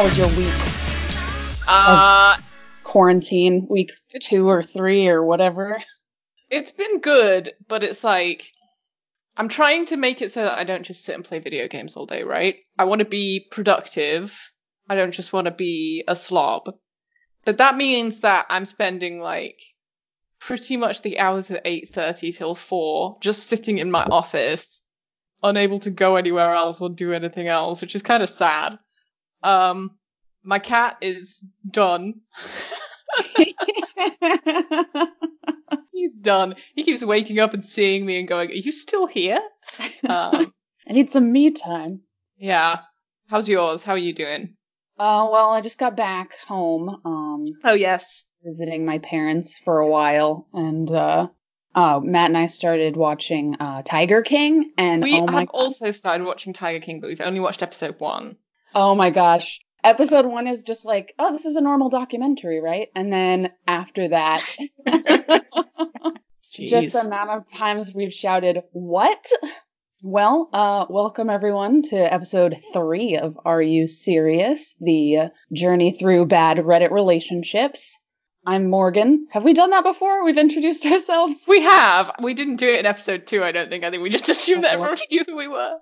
how was your week? Uh, Quarantine week two or three or whatever. it's been good, but it's like I'm trying to make it so that I don't just sit and play video games all day, right? I want to be productive. I don't just want to be a slob. But that means that I'm spending like pretty much the hours at 8:30 till 4 just sitting in my office, unable to go anywhere else or do anything else, which is kind of sad. Um my cat is done. He's done. He keeps waking up and seeing me and going, "Are you still here?" Um, I need some me time. yeah. How's yours? How are you doing? Uh, well, I just got back home, um, Oh yes. visiting my parents for a while, and uh, uh, Matt and I started watching uh, Tiger King, and We oh have also started watching Tiger King, but we've only watched episode one. Oh my gosh, episode one is just like, oh, this is a normal documentary, right? And then after that, just the amount of times we've shouted, "What?" Well, uh, welcome everyone to episode three of Are You Serious? The journey through bad Reddit relationships. I'm Morgan. Have we done that before? We've introduced ourselves. We have. We didn't do it in episode two, I don't think. I think we just assumed that Oh, everyone knew who we were.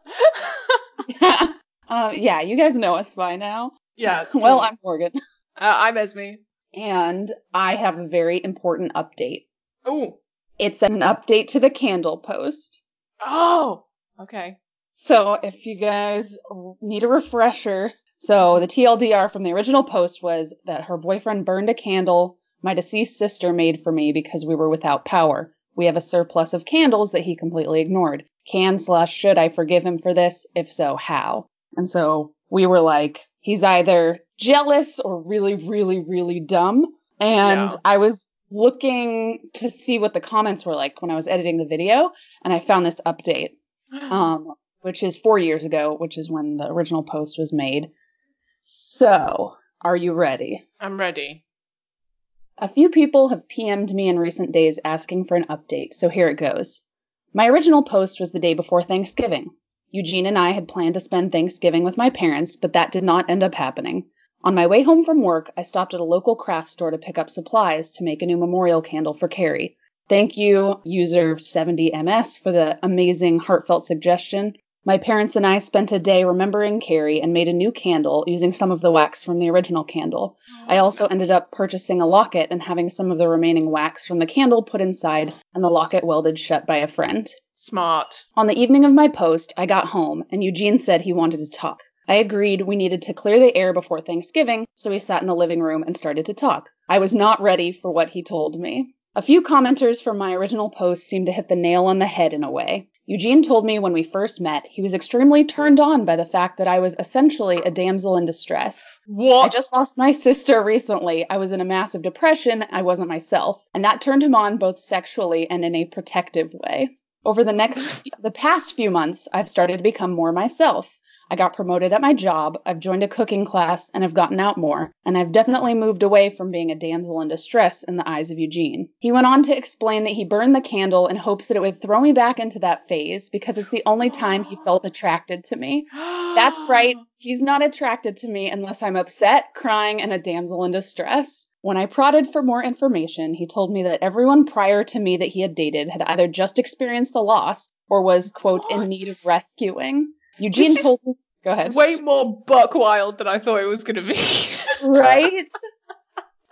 uh, yeah, you guys know us by now. yeah. Well. I'm Morgan, uh, I'm Esme. and I have a very important update. Oh. It's an update to the candle post. Oh. Okay. So if you guys need a refresher, so the TLDR from the original post was that her boyfriend burned a candle my deceased sister made for me because we were without power. We have a surplus of candles that he completely ignored. Can slash should I forgive him for this? If so, how? And so we were like, he's either jealous or really, really, really dumb. And Yeah. I was looking to see what the comments were like when I was editing the video, and I found this update um, which is four years ago, which is when the original post was made. So, are you ready? I'm ready. A few people have PM'd me in recent days asking for an update, so here it goes. My original post was the day before Thanksgiving. Eugene and I had planned to spend Thanksgiving with my parents, but that did not end up happening. On my way home from work, I stopped at a local craft store to pick up supplies to make a new memorial candle for Carrie. Thank you, user 70MS, for the amazing, heartfelt suggestion. My parents and I spent a day remembering Carrie and made a new candle using some of the wax from the original candle. I also ended up purchasing a locket and having some of the remaining wax from the candle put inside and the locket welded shut by a friend. Smart. On the evening of my post, I got home and Eugene said he wanted to talk. I agreed we needed to clear the air before Thanksgiving, so we sat in the living room and started to talk. I was not ready for what he told me. A few commenters from my original post seemed to hit the nail on the head in a way. Eugene told me when we first met he was extremely turned on by the fact that I was essentially a damsel in distress. What? I just lost my sister recently. I was in a massive depression. I wasn't myself. And that turned him on both sexually and in a protective way. Over the next, the past few months, I've started to become more myself. I got promoted at my job, I've joined a cooking class, and I've gotten out more, and I've definitely moved away from being a damsel in distress in the eyes of Eugene. He went on to explain that he burned the candle in hopes that it would throw me back into that phase because it's the only time he felt attracted to me. That's right. He's not attracted to me unless I'm upset, crying, and a damsel in distress. When I prodded for more information, he told me that everyone prior to me that he had dated had either just experienced a loss or was, quote, in need of rescuing. Eugene is- told me. Go ahead. Way more buck wild than I thought it was going to be. Right?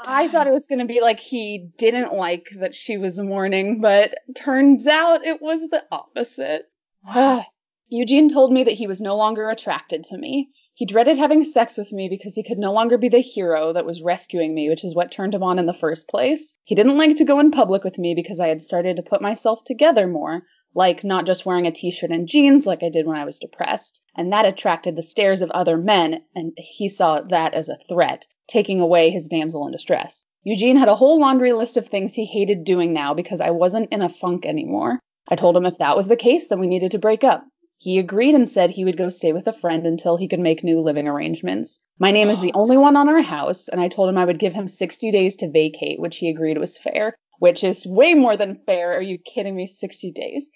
I thought it was going to be like he didn't like that she was mourning, but turns out it was the opposite. Eugene told me that he was no longer attracted to me. He dreaded having sex with me because he could no longer be the hero that was rescuing me, which is what turned him on in the first place. He didn't like to go in public with me because I had started to put myself together more, like not just wearing a t-shirt and jeans like I did when I was depressed. And that attracted the stares of other men, and he saw that as a threat, taking away his damsel in distress. Eugene had a whole laundry list of things he hated doing now because I wasn't in a funk anymore. I told him if that was the case, then we needed to break up. He agreed and said he would go stay with a friend until he could make new living arrangements. My name is the oh. only one on our house, and I told him I would give him 60 days to vacate, which he agreed was fair, which is way more than fair. Are you kidding me? 60 days.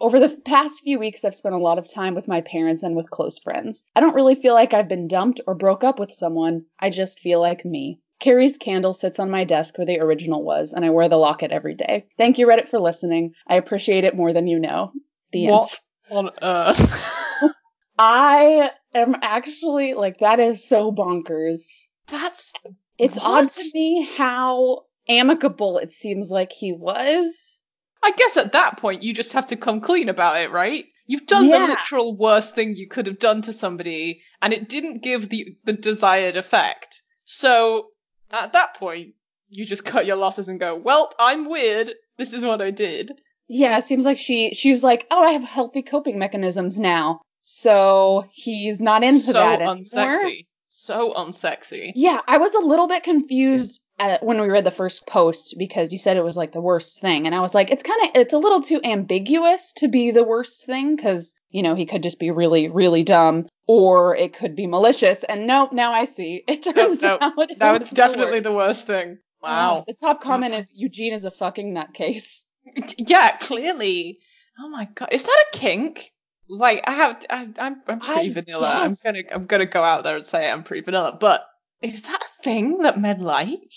Over the past few weeks, I've spent a lot of time with my parents and with close friends. I don't really feel like I've been dumped or broke up with someone. I just feel like me. Carrie's candle sits on my desk where the original was, and I wear the locket every day. Thank you, Reddit, for listening. I appreciate it more than you know. The end. On earth? Uh, I am actually like that is so bonkers. That's it's what? odd to me how amicable it seems like he was. I guess at that point you just have to come clean about it, right? You've done yeah. the literal worst thing you could have done to somebody and it didn't give the the desired effect. So at that point you just cut your losses and go, "Well, I'm weird. This is what I did." Yeah, it seems like she she's like, "Oh, I have healthy coping mechanisms now." So he's not into so that anymore. unsexy. So unsexy. Yeah, I was a little bit confused at, when we read the first post because you said it was like the worst thing, and I was like, it's kind of it's a little too ambiguous to be the worst thing because you know he could just be really really dumb or it could be malicious. And no, now I see. It turns no, no, out now it's definitely the worst, the worst thing. Wow. The top mm. comment is Eugene is a fucking nutcase. Yeah, clearly. Oh my god, is that a kink? like I have I, I'm I'm pretty I vanilla. Guess. I'm gonna I'm gonna go out there and say I'm pretty vanilla. But is that a thing that men like?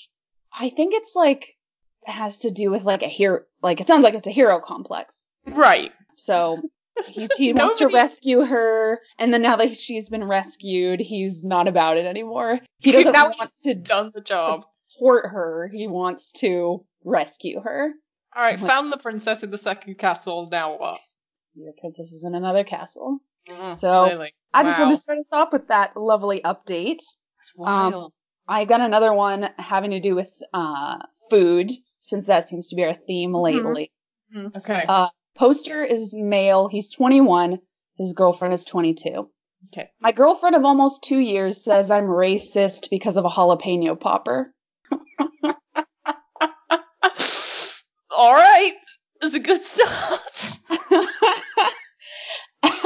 I think it's like it has to do with like a hero. Like it sounds like it's a hero complex. Right. So he, he wants to rescue her, and then now that she's been rescued, he's not about it anymore. He doesn't now want to done the job. Support her. He wants to rescue her. All right, found the princess in the second castle. Now what? your princess is in another castle. So really? I just want to start us off with that lovely update. That's wild. Um, I got another one having to do with uh, food, since that seems to be our theme mm-hmm. lately. Mm-hmm. Okay. Uh, poster is male. He's 21. His girlfriend is 22. Okay. My girlfriend of almost two years says I'm racist because of a jalapeno popper. All right. That's a good start.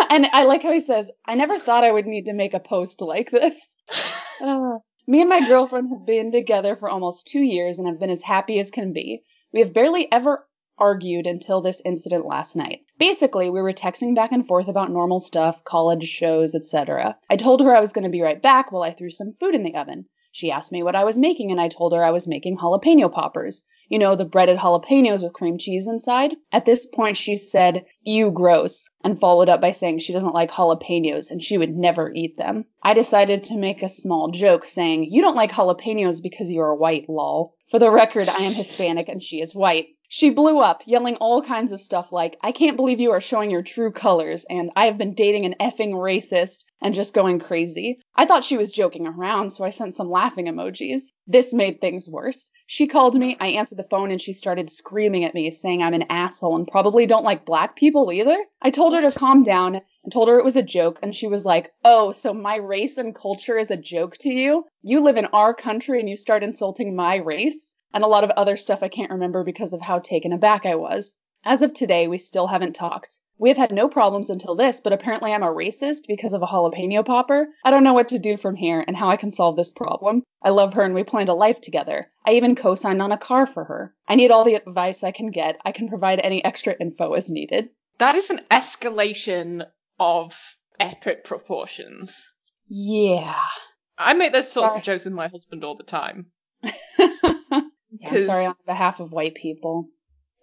and I like how he says, I never thought I would need to make a post like this. Uh, me and my girlfriend have been together for almost two years and have been as happy as can be. We have barely ever argued until this incident last night. Basically, we were texting back and forth about normal stuff, college shows, etc. I told her I was going to be right back while I threw some food in the oven. She asked me what I was making, and I told her I was making jalapeno poppers. You know, the breaded jalapenos with cream cheese inside? At this point, she said, Ew, gross, and followed up by saying she doesn't like jalapenos and she would never eat them. I decided to make a small joke saying, You don't like jalapenos because you are white, lol. For the record, I am Hispanic and she is white. She blew up, yelling all kinds of stuff like, I can't believe you are showing your true colors, and I have been dating an effing racist, and just going crazy. I thought she was joking around, so I sent some laughing emojis. This made things worse. She called me, I answered the phone, and she started screaming at me, saying I'm an asshole and probably don't like black people either. I told her to calm down and told her it was a joke, and she was like, Oh, so my race and culture is a joke to you? You live in our country and you start insulting my race? And a lot of other stuff I can't remember because of how taken aback I was. As of today, we still haven't talked. We have had no problems until this, but apparently I'm a racist because of a jalapeno popper. I don't know what to do from here and how I can solve this problem. I love her and we planned a life together. I even co-signed on a car for her. I need all the advice I can get. I can provide any extra info as needed. That is an escalation of epic proportions. Yeah. I make those sorts Sorry. of jokes with my husband all the time. Yeah, I'm sorry on behalf of white people.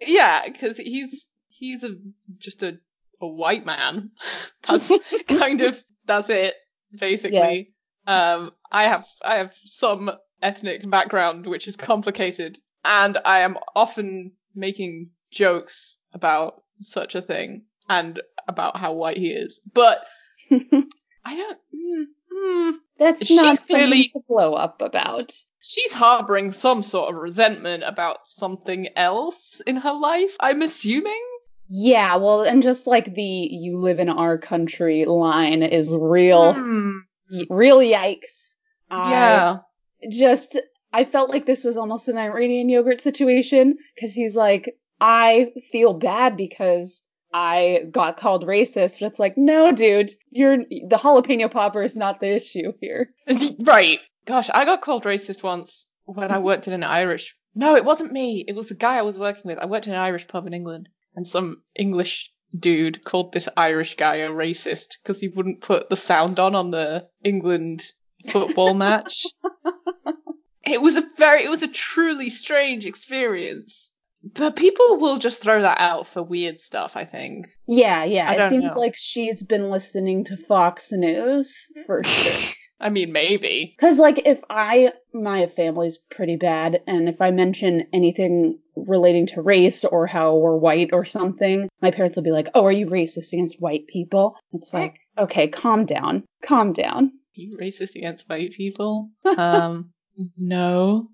Yeah, because he's he's a just a a white man. That's kind of that's it basically. Yeah. Um, I have I have some ethnic background which is complicated, and I am often making jokes about such a thing and about how white he is, but I don't. Mm, mm, That's She's not clearly to blow up about she's harboring some sort of resentment about something else in her life, I'm assuming. Yeah, well, and just like the you live in our country line is real, mm. real yikes. Yeah. I just, I felt like this was almost an Iranian yogurt situation because he's like, I feel bad because I got called racist. But it's like, no, dude, you're the jalapeno popper is not the issue here. Right. Gosh, I got called racist once when I worked in an Irish. No, it wasn't me. It was the guy I was working with. I worked in an Irish pub in England, and some English dude called this Irish guy a racist because he wouldn't put the sound on on the England football match. It was a very, it was a truly strange experience. But people will just throw that out for weird stuff, I think. Yeah, yeah. I It seems know. like she's been listening to Fox News for sure. I mean, maybe. Because, like, if I, my family's pretty bad, and if I mention anything relating to race or how we're white or something, my parents will be like, oh, are you racist against white people? It's like, okay, calm down. Calm down. you racist against white people? Um, no.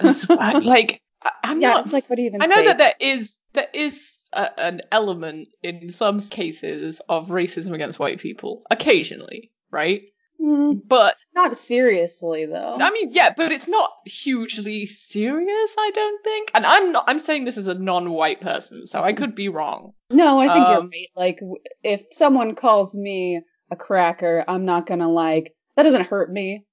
It's like, I'm yeah, not. it's like, what do you even I know say? that there is there is a, an element in some cases of racism against white people, occasionally, right? Mm, But not seriously, though. I mean, yeah, but it's not hugely serious, I don't think. And I'm not. I'm saying this as a non-white person, so I could be wrong. No, I think you're Um, right. Like, if someone calls me a cracker, I'm not gonna like. That doesn't hurt me,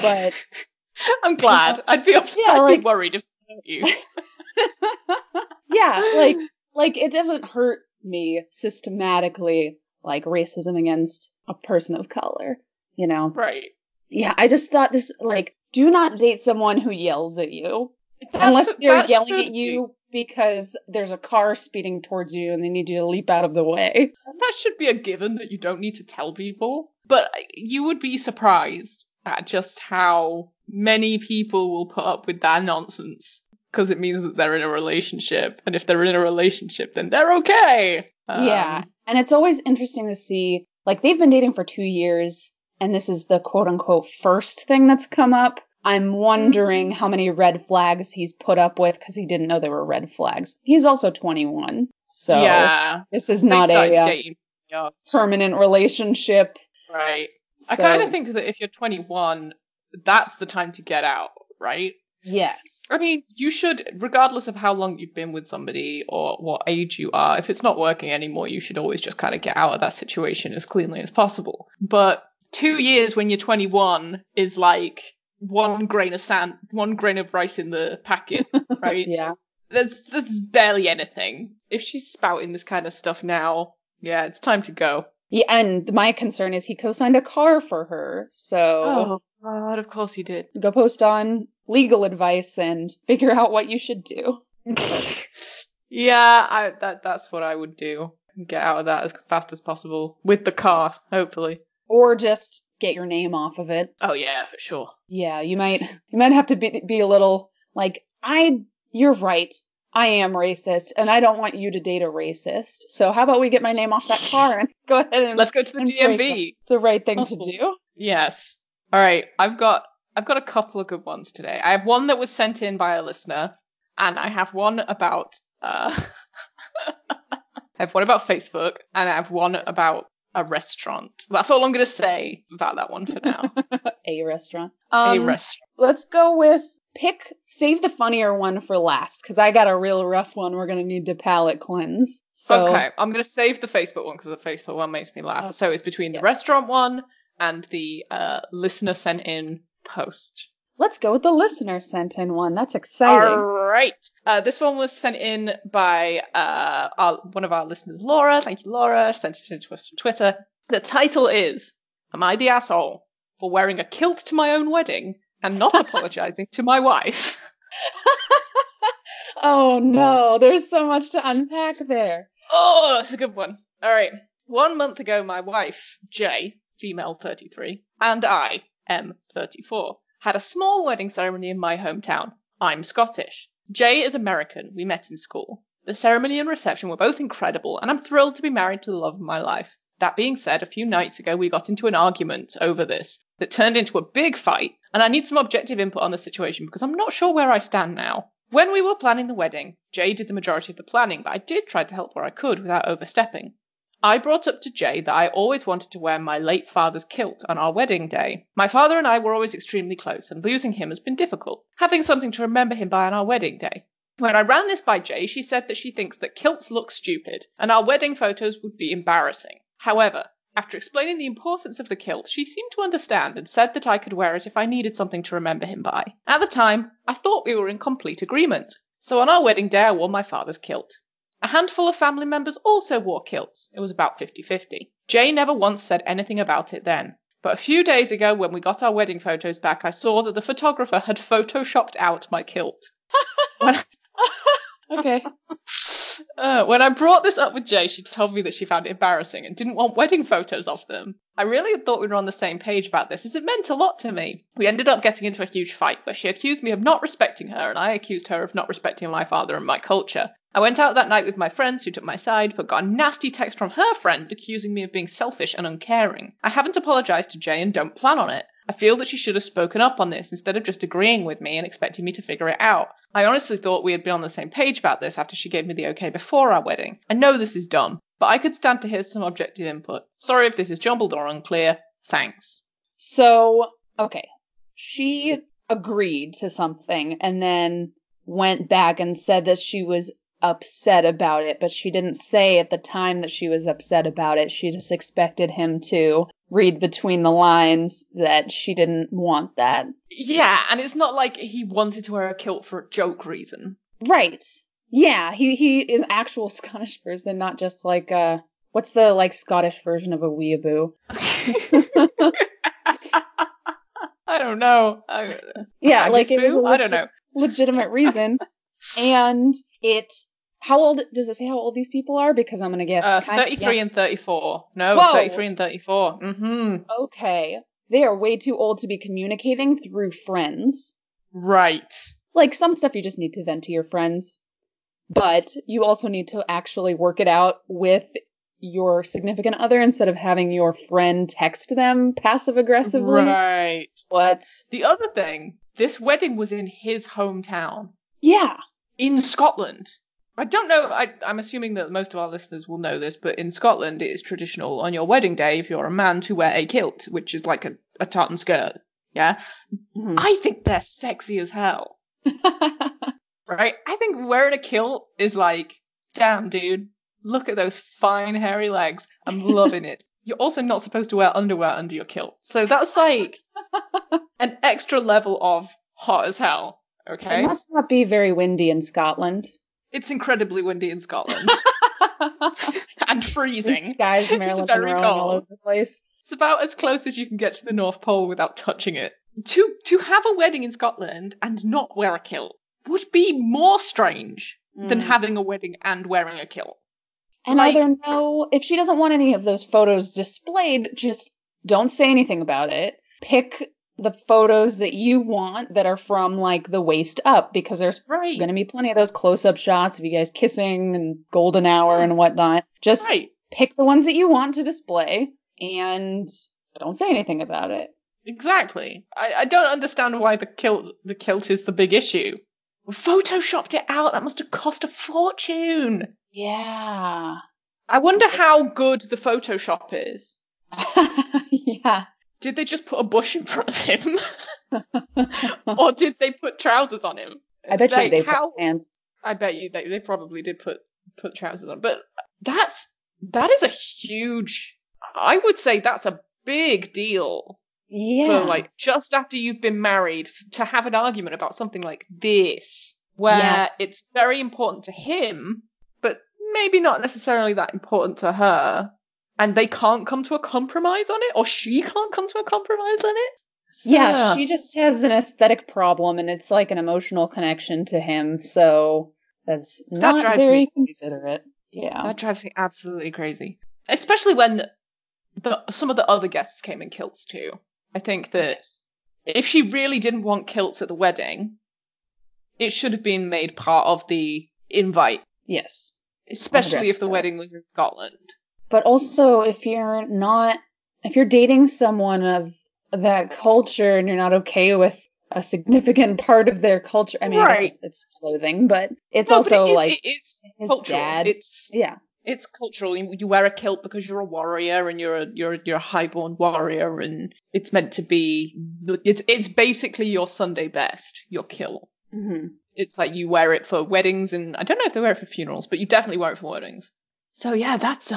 but I'm glad. I'd be upset. Yeah, I'd be worried if you. yeah, like, like it doesn't hurt me systematically, like racism against a person of color. You know? right. Yeah, I just thought this like, do not date someone who yells at you That's- unless they're yelling at be- you because there's a car speeding towards you and they need you to leap out of the way. That should be a given that you don't need to tell people. But you would be surprised at just how many people will put up with that nonsense because it means that they're in a relationship. And if they're in a relationship, then they're okay. Um, yeah. And it's always interesting to see, like, they've been dating for two years, and this is the quote unquote first thing that's come up. I'm wondering Mm-hmm. how many red flags he's put up with because he didn't know they were red flags. He's also 21. So yeah. this is not a uh, permanent relationship. right? I kind of think that if you're 21, that's the time to get out, right? Yes. I mean, you should, regardless of how long you've been with somebody or what age you are, if it's not working anymore, you should always just kind of get out of that situation as cleanly as possible. But two years when you're 21 is like one grain of sand, one grain of rice in the packet, right? Yeah. That's that's barely anything. If she's spouting this kind of stuff now, yeah, it's time to go. Yeah, and my concern is he co-signed a car for her. So Oh God, of course he did. go post on legal advice and figure out what you should do. yeah, I that that's what I would do. Get out of that as fast as possible with the car, hopefully. Or just get your name off of it. Oh yeah, for sure. Yeah, you might you might have to be be a little like I you're right. I am racist and I don't want you to date a racist. So how about we get my name off that car and go ahead and Let's go to the and break it. DMV. It's the right thing to oh. do. Yes. All right. I've got I've got a couple of good ones today. I have one that was sent in by a listener, and I have one about uh, I have one about Facebook, and I have one about a restaurant. That's all I'm gonna say about that one for now. A restaurant. a Um, restaurant. let's go with pick save the funnier one for last because I got a real rough one we're gonna need to palate cleanse. So okay, I'm gonna save the Facebook one because the Facebook one makes me laugh. Okay. So it's between Yeah. the restaurant one and the uh, listener sent in post. let's go with the listener sent in one. That's exciting. All right. Uh, this one was sent in by uh, our, one of our listeners, Laura. Thank you, Laura. Sent it in to us from Twitter. The title is Am I the Asshole for Wearing a Kilt to My Own Wedding and Not Apologizing to My Wife? Oh no, there's so much to unpack there. Oh, that's a good one. All right. One month ago, my wife, Jay, female 33, and I, M 34, had a small wedding ceremony in my hometown. I'm Scottish. Jay is American. We met in school. The ceremony and reception were both incredible, and I'm thrilled to be married to the love of my life. That being said, a few nights ago we got into an argument over this that turned into a big fight, and I need some objective input on the situation because I'm not sure where I stand now. When we were planning the wedding, Jay did the majority of the planning, but I did try to help where I could without overstepping. I brought up to Jay that I always wanted to wear my late father's kilt on our wedding day. My father and I were always extremely close, and losing him has been difficult, having something to remember him by on our wedding day. When I ran this by Jay, she said that she thinks that kilts look stupid, and our wedding photos would be embarrassing. However, after explaining the importance of the kilt, she seemed to understand and said that I could wear it if I needed something to remember him by. At the time, I thought we were in complete agreement. So on our wedding day, I wore my father's kilt. A handful of family members also wore kilts. It was about 50 50. Jay never once said anything about it then. But a few days ago, when we got our wedding photos back, I saw that the photographer had photoshopped out my kilt. Okay. uh, when I brought this up with Jay, she told me that she found it embarrassing and didn't want wedding photos of them. I really thought we were on the same page about this, as it meant a lot to me. We ended up getting into a huge fight where she accused me of not respecting her, and I accused her of not respecting my father and my culture. I went out that night with my friends who took my side, but got a nasty text from her friend accusing me of being selfish and uncaring. I haven't apologised to Jay and don't plan on it. I feel that she should have spoken up on this instead of just agreeing with me and expecting me to figure it out. I honestly thought we had been on the same page about this after she gave me the okay before our wedding. I know this is dumb, but I could stand to hear some objective input. Sorry if this is jumbled or unclear. Thanks. So, okay. She agreed to something and then went back and said that she was upset about it, but she didn't say at the time that she was upset about it. She just expected him to read between the lines that she didn't want that. Yeah, and it's not like he wanted to wear a kilt for a joke reason. Right. Yeah, he he is an actual Scottish person, not just like uh what's the like Scottish version of a weeaboo? I don't know. I, Yeah, like it was? I don't know. legitimate reason. and it how old does it say how old these people are? Because I'm gonna guess Uh, kind- 33 yeah. and 34. No, Whoa. 33 and 34. Mm-hmm. Okay. They are way too old to be communicating through friends. Right. Like some stuff you just need to vent to your friends, but you also need to actually work it out with your significant other instead of having your friend text them passive aggressively. Right. What? The other thing, this wedding was in his hometown, Yeah. in Scotland. I don't know, I, I'm assuming that most of our listeners will know this, but in Scotland it is traditional on your wedding day, if you're a man, to wear a kilt, which is like a, a tartan skirt. Yeah? Mhm. I think they're sexy as hell. right? I think wearing a kilt is like, damn, dude, look at those fine hairy legs. I'm loving it. You're also not supposed to wear underwear under your kilt. So that's like an extra level of hot as hell. Okay. It must not be very windy in Scotland. It's incredibly windy in Scotland and freezing. Guys, It's Maryland very and all over the place. It's about as close as you can get to the North Pole without touching it. To to have a wedding in Scotland and not wear a kilt would be more strange than Mm. having a wedding and wearing a kilt. And Like- either no, if she doesn't want any of those photos displayed, just don't say anything about it. Pick the photos that you want that are from like the waist up because there's Right. going to be plenty of those close up shots of you guys kissing and golden hour and whatnot. Just Right. pick the ones that you want to display and don't say anything about it. Exactly. I, I don't understand why the kilt the kilt is the big issue. We photoshopped it out. That must have cost a fortune. Yeah. I wonder how good the Photoshop is. yeah. Did they just put a bush in front of him? or did they put trousers on him? I bet you they how- put pants. I bet you they, they probably did put put trousers on. But that's that is a huge I would say that's a big deal Yeah. for like just after you've been married to have an argument about something like this where Yeah. it's very important to him but maybe not necessarily that important to her and they can't come to a compromise on it or she can't come to a compromise on it Yeah, she just has an aesthetic problem and it's like an emotional connection to him, so that's not drives very me considerate. Yeah. that drives me absolutely crazy especially when the some of the other guests came in kilts too i think that if she really didn't want kilts at the wedding it should have been made part of the invite Yes. especially if the wedding was in Scotland. But also if you're not if you're dating someone of that culture and you're not okay with a significant part of their culture, I mean, I Right. guess it's, it's clothing, but it's No, also but it is, like it is his cultural. dad. It's yeah. it's cultural. You, you wear a kilt because you're a warrior and you're a you're you're a highborn warrior, and it's meant to be. It's it's basically your Sunday best. Your kilt. hmm It's like you wear it for weddings, and I don't know if they wear it for funerals, but you definitely wear it for weddings. So yeah, that's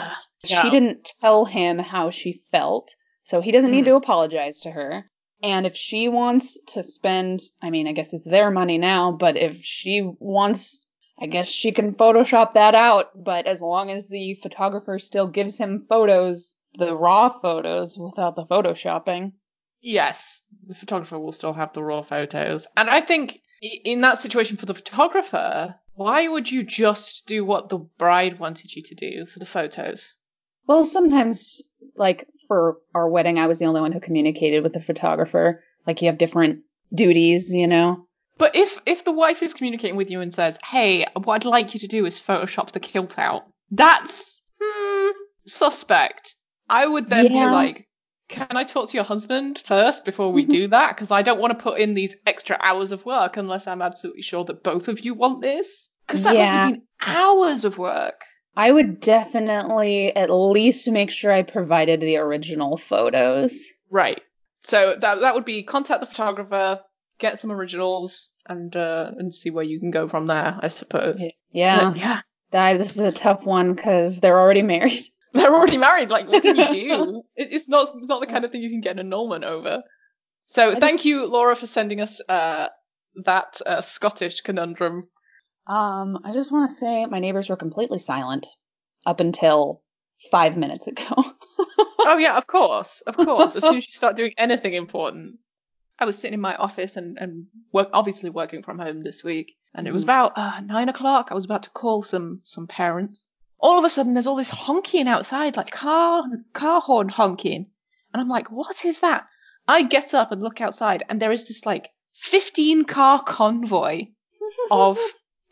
She didn't tell him how she felt, so he doesn't need Hmm. to apologize to her. And if she wants to spend, I mean, I guess it's their money now, but if she wants I guess she can Photoshop that out, but as long as the photographer still gives him photos, the raw photos without the Photoshopping. Yes, the photographer will still have the raw photos. And I think in that situation for the photographer, why would you just do what the bride wanted you to do for the photos? Well, sometimes, like for our wedding, I was the only one who communicated with the photographer. Like you have different duties, you know? But if if the wife is communicating with you and says, "Hey, what I'd like you to do is Photoshop the kilt out," that's hmm, suspect. I would then be like, "Can I talk to your husband first before we do that? Because I don't want to put in these extra hours of work unless I'm absolutely sure that both of you want this. Because that must have been hours of work." I would definitely at least make sure I provided the original photos. Right. So that that would be contact the photographer, get some originals, and uh, and see where you can go from there. I suppose. Yeah. But yeah. That, this is a tough one because they're already married. They're already married. Like, what can you do? It- it's not it's not the kind of thing you can get an annulment over. So I thank you, Laura, for sending us uh, that uh, Scottish conundrum. Um, I just want to say my neighbors were completely silent up until five minutes ago. oh yeah, of course, of course. As soon as you start doing anything important, I was sitting in my office and and work, obviously working from home this week, and it was Mhm. about uh, nine o'clock. I was about to call some some parents. All of a sudden, there's all this honking outside, like car car horn honking, and I'm like, what is that? I get up and look outside, and there is this like 15 car convoy of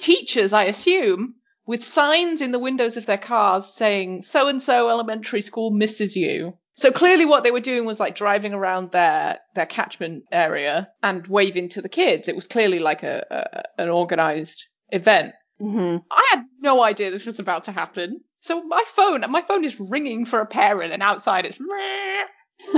teachers, I assume, with signs in the windows of their cars saying so and so elementary school misses you. So clearly what they were doing was like driving around their their catchment area and waving to the kids. It was clearly like a, a an organized event. hmm I had no idea this was about to happen. So my phone, my phone is ringing for a parent and outside it's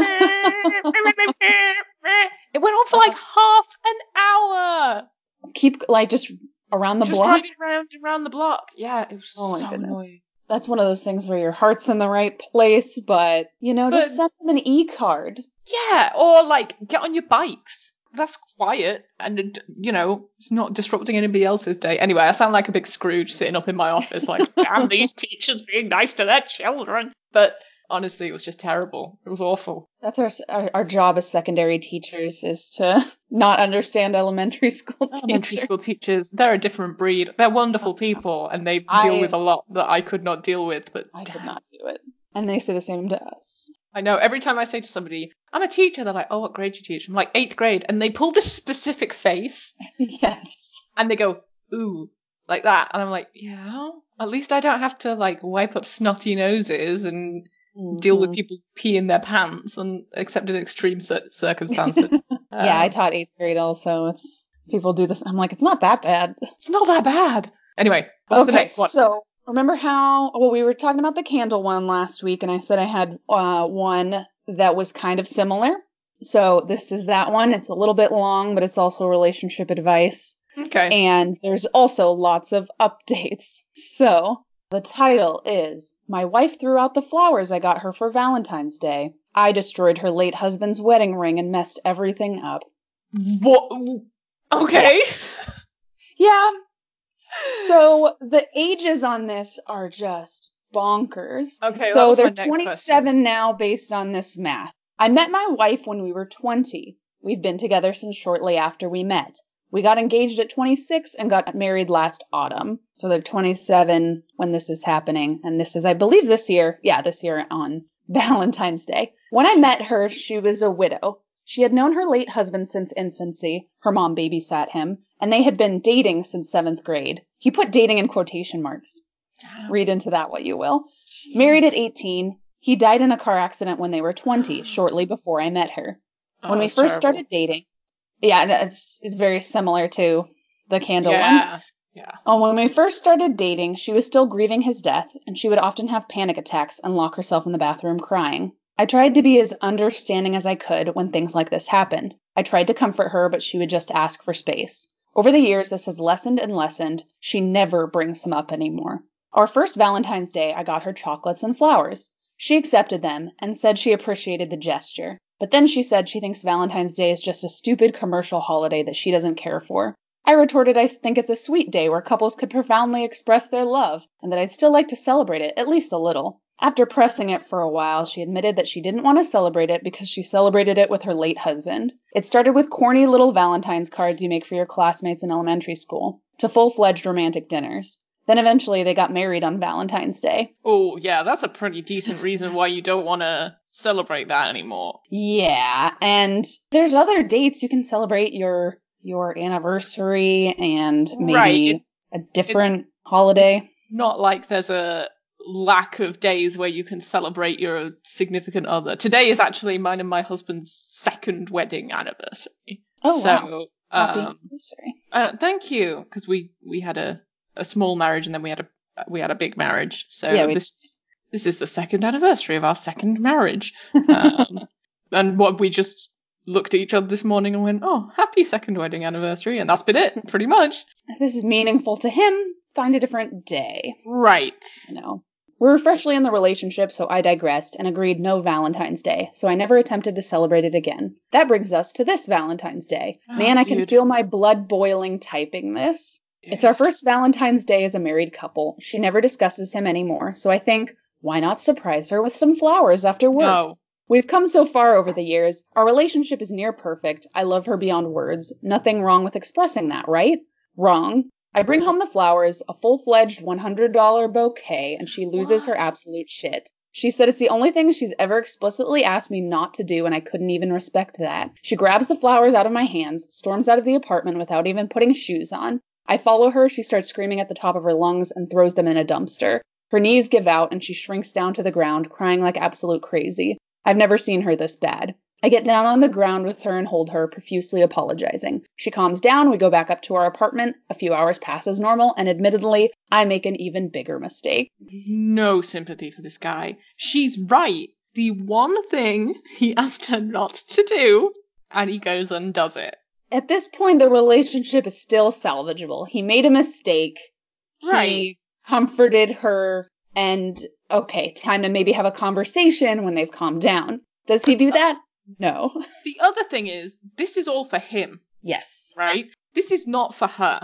it went on for like half an hour. Keep like just around the just block. driving around around the block. Yeah, it was Oh so goodness. annoying. That's one of those things where your heart's in the right place, but you know, just send them an e card. Yeah, or like get on your bikes. That's quiet and you know it's not disrupting anybody else's day. Anyway, I sound like a big Scrooge sitting up in my office, like, damn these teachers being nice to their children. But honestly, it was just terrible. It was awful. That's our, our our job as secondary teachers is to not understand elementary school Elementary teachers. school teachers, they're a different breed. They're wonderful oh, people and they I- deal with a lot that I could not deal with. But I could not do it, and they say the same to us. I know every time I say to somebody, I'm a teacher, they're like, oh, what grade do you teach? I'm like, eighth grade. And they pull this specific face yes. and they go, ooh, like that. And I'm like, yeah, at least I don't have to like wipe up snotty noses and deal with Mhm. people peeing their pants and except in extreme cir- circumstances. yeah, I Um, taught eighth grade also. It's people do this. I'm like, it's not that bad. it's not that bad. Anyway, what's the okay, next one? so remember how well we were talking about the candle one last week, and I said I had uh, one that was kind of similar. So this is that one. It's a little bit long, but it's also relationship advice, okay. and there's also lots of updates. So the title is My wife threw out the flowers I got her for Valentine's Day. I destroyed her late husband's wedding ring and messed everything up. What? Okay. Yeah. So the ages on this are just bonkers. Okay, so that was my they're 27 question. now based on this math. I met my wife when we were 20. We've been together since shortly after we met. We got engaged at 26 and got married last autumn. So they're 27 when this is happening. And this is, I believe, this year. Yeah, this year on Valentine's Day. When I met her, she was a widow. She had known her late husband since infancy. Her mom babysat him, and they had been dating since seventh grade. He put dating in quotation marks. Read into that what you will. Married at 18, he died in a car accident when they were 20, shortly before I met her. Oh, when we first terrible. started dating, yeah, that's it's very similar to the candle one. yeah. Yeah. Oh, when we first started dating, she was still grieving his death, and she would often have panic attacks and lock herself in the bathroom crying. I tried to be as understanding as I could when things like this happened. I tried to comfort her, but she would just ask for space. Over the years, this has lessened and lessened. She never brings him up anymore. Our first Valentine's Day, I got her chocolates and flowers. She accepted them and said she appreciated the gesture. But then she said she thinks Valentine's Day is just a stupid commercial holiday that she doesn't care for. I retorted I think it's a sweet day where couples could profoundly express their love, and that I'd still like to celebrate it, at least a little. After pressing it for a while, she admitted that she didn't want to celebrate it because she celebrated it with her late husband. It started with corny little Valentine's cards you make for your classmates in elementary school, to full fledged romantic dinners. Then eventually they got married on Valentine's Day. Oh, yeah, that's a pretty decent reason why you don't want to celebrate that anymore. Yeah, and there's other dates you can celebrate your your anniversary and maybe Right, a different holiday. Not like there's a lack of days where you can celebrate your significant other. Today is actually mine and my husband's second wedding anniversary. Oh so, wow. Happy um, anniversary. uh, thank you, because we we had a a small marriage and then we had a we had a big marriage. So Yeah, this this is the second anniversary of our second marriage. Um, and what we just looked at each other this morning and went, "Oh, happy second wedding anniversary," and that's been it, pretty much. If this is meaningful to him, find a different day. Right. You know. We're freshly in the relationship, so I digressed and agreed no Valentine's Day, so I never attempted to celebrate it again. That brings us to this Valentine's Day. Oh, Man, I can feel my blood boiling typing this. It's our first Valentine's Day as a married couple. She never discusses him anymore, so I think, why not surprise her with some flowers after work? No. We've come so far over the years. Our relationship is near perfect. I love her beyond words. Nothing wrong with expressing that, right? Wrong. I bring home the flowers, a full fledged $100 bouquet, and she loses her absolute shit. She said it's the only thing she's ever explicitly asked me not to do, and I couldn't even respect that. She grabs the flowers out of my hands, storms out of the apartment without even putting shoes on. I follow her, she starts screaming at the top of her lungs and throws them in a dumpster. Her knees give out and she shrinks down to the ground, crying like absolute crazy. I've never seen her this bad. I get down on the ground with her and hold her, profusely apologizing. She calms down, we go back up to our apartment. A few hours pass as normal, and admittedly, I make an even bigger mistake. No sympathy for this guy. She's right. The one thing he asked her not to do, and he goes and does it. At this point, the relationship is still salvageable. He made a mistake. Right. He comforted her, and okay, time to maybe have a conversation when they've calmed down. Does he do that? No. The other thing is, this is all for him. Yes. right? This is not for her.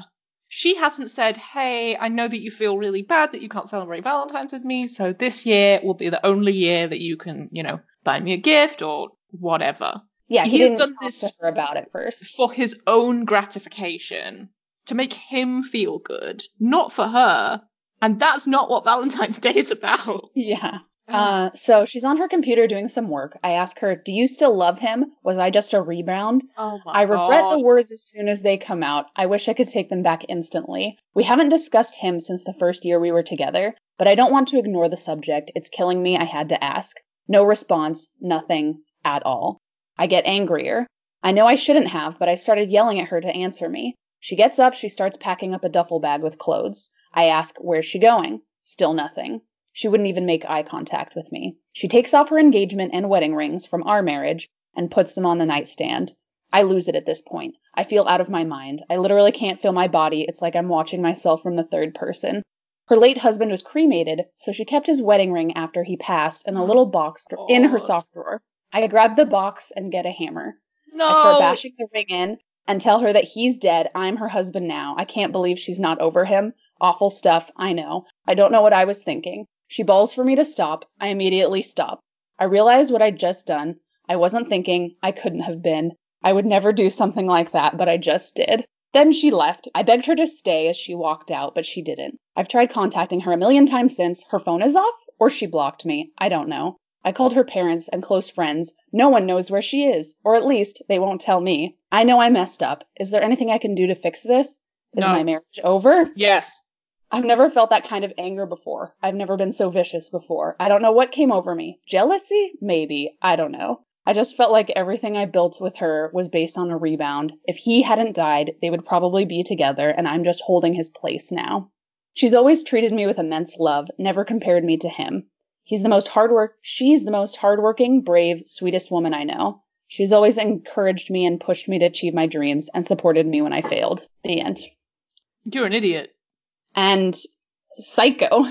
She hasn't said, hey, I know that you feel really bad that you can't celebrate Valentine's with me, so this year will be the only year that you can, you know, buy me a gift or whatever. Yeah, he, He has didn't done this- to her about it first. For his own gratification, to make him feel good, not for her. And that's not what Valentine's Day is about. Yeah. Uh, so she's on her computer doing some work. I ask her, Do you still love him? Was I just a rebound? oh my I regret God. the words as soon as they come out. I wish I could take them back instantly. We haven't discussed him since the first year we were together, but I don't want to ignore the subject. It's killing me. I had to ask. No response. Nothing at all. I get angrier. I know I shouldn't have, but I started yelling at her to answer me. She gets up. She starts packing up a duffel bag with clothes. I ask, Where's she going? Still nothing. She wouldn't even make eye contact with me. She takes off her engagement and wedding rings from our marriage and puts them on the nightstand. I lose it at this point. I feel out of my mind. I literally can't feel my body. It's like I'm watching myself from the third person. Her late husband was cremated, so she kept his wedding ring after he passed in a little box in her sock drawer. I grab the box and get a hammer. No. I start bashing the ring in and tell her that he's dead. I'm her husband now. I can't believe she's not over him. Awful stuff, I know. I don't know what I was thinking. She bawls for me to stop. I immediately stop. I realize what I'd just done. I wasn't thinking. I couldn't have been. I would never do something like that, but I just did. Then she left. I begged her to stay as she walked out, but she didn't. I've tried contacting her a million times since. Her phone is off, or she blocked me. I don't know. I called her parents and close friends. No one knows where she is, or at least they won't tell me. I know I messed up. Is there anything I can do to fix this? Is No. my marriage over? Yes. I've never felt that kind of anger before. I've never been so vicious before. I don't know what came over me. Jealousy? Maybe. I don't know. I just felt like everything I built with her was based on a rebound. If he hadn't died, they would probably be together, and I'm just holding his place now. She's always treated me with immense love, never compared me to him. He's the most hard work she's the most hardworking, brave, sweetest woman I know. She's always encouraged me and pushed me to achieve my dreams and supported me when I failed. The end. You're an idiot. And Psycho.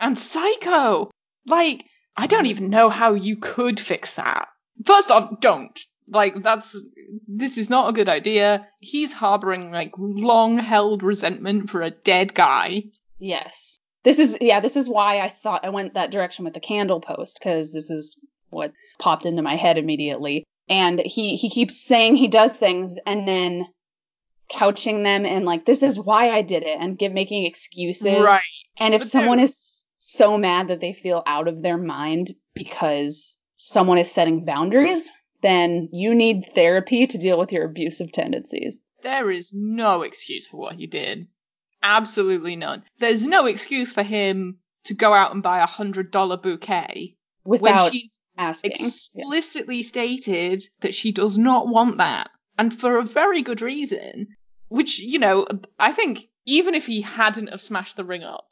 And psycho. Like, I don't um, even know how you could fix that. First off, don't. Like that's this is not a good idea. He's harboring like long held resentment for a dead guy. Yes. This is yeah, this is why I thought I went that direction with the candle post because this is what popped into my head immediately. And he he keeps saying he does things and then couching them in like this is why I did it and give making excuses. Right. And if But someone is so mad that they feel out of their mind because someone is setting boundaries, then you need therapy to deal with your abusive tendencies. There is no excuse for what he did. Absolutely none. There's no excuse for him to go out and buy a hundred dollar bouquet Without when she's asking. Yeah. explicitly stated that she does not want that. And for a very good reason. Which, you know, I think even if he hadn't have smashed the ring up,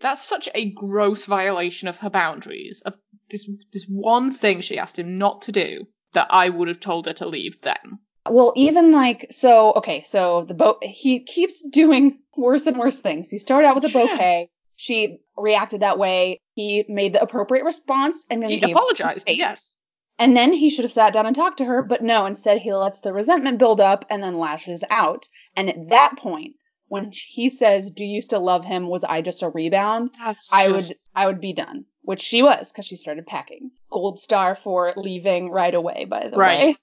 that's such a gross violation of her boundaries, of this this one thing she asked him not to do, that I would have told her to leave then. Well, even like so, okay, so the boat he keeps doing worse and worse things. He started out with a bouquet. She reacted that way. He made the appropriate response and then He some apologized, yes. And then he should have sat down and talked to her, but no, instead he lets the resentment build up and then lashes out. And at that point, when he says, "Do you still love him?" was I just a rebound? That's I just- would I would be done, which she was because she started packing. Gold star for leaving right away, by the Right. way.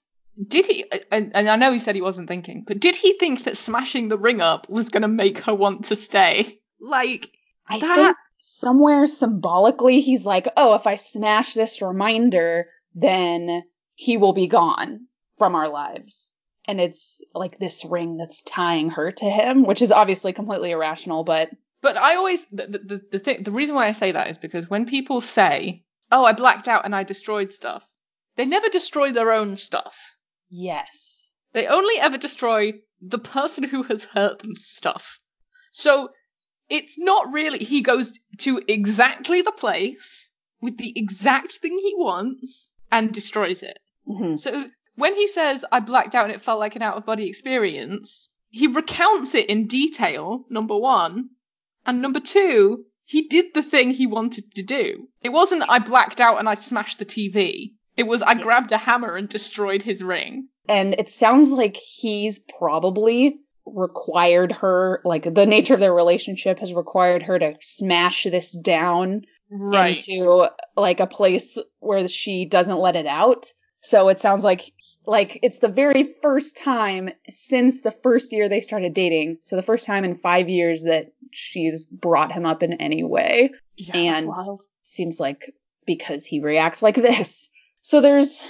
Did he? And, and I know he said he wasn't thinking, but did he think that smashing the ring up was going to make her want to stay? Like I that. think somewhere symbolically he's like, oh, if I smash this reminder, then he will be gone from our lives. And it's like this ring that's tying her to him, which is obviously completely irrational, but But I always the the, the, thing the reason why I say that is because when people say, "Oh, I blacked out and I destroyed stuff," they never destroy their own stuff. yes. They only ever destroy the person who has hurt them stuff. So it's not really he goes to exactly the place with the exact thing he wants and destroys it. hmm So when he says, I blacked out and it felt like an out of body experience, he recounts it in detail, number one. And number two, he did the thing he wanted to do. It wasn't, I blacked out and I smashed the TV. It was, I grabbed a hammer and destroyed his ring. And it sounds like he's probably required her, like the nature of their relationship has required her to smash this down into like a place where she doesn't let it out. So it sounds like like it's the very first time since the first year they started dating. So the first time in 5 years that she's brought him up in any way. Yeah, And-. Seems like because he reacts like this. So there's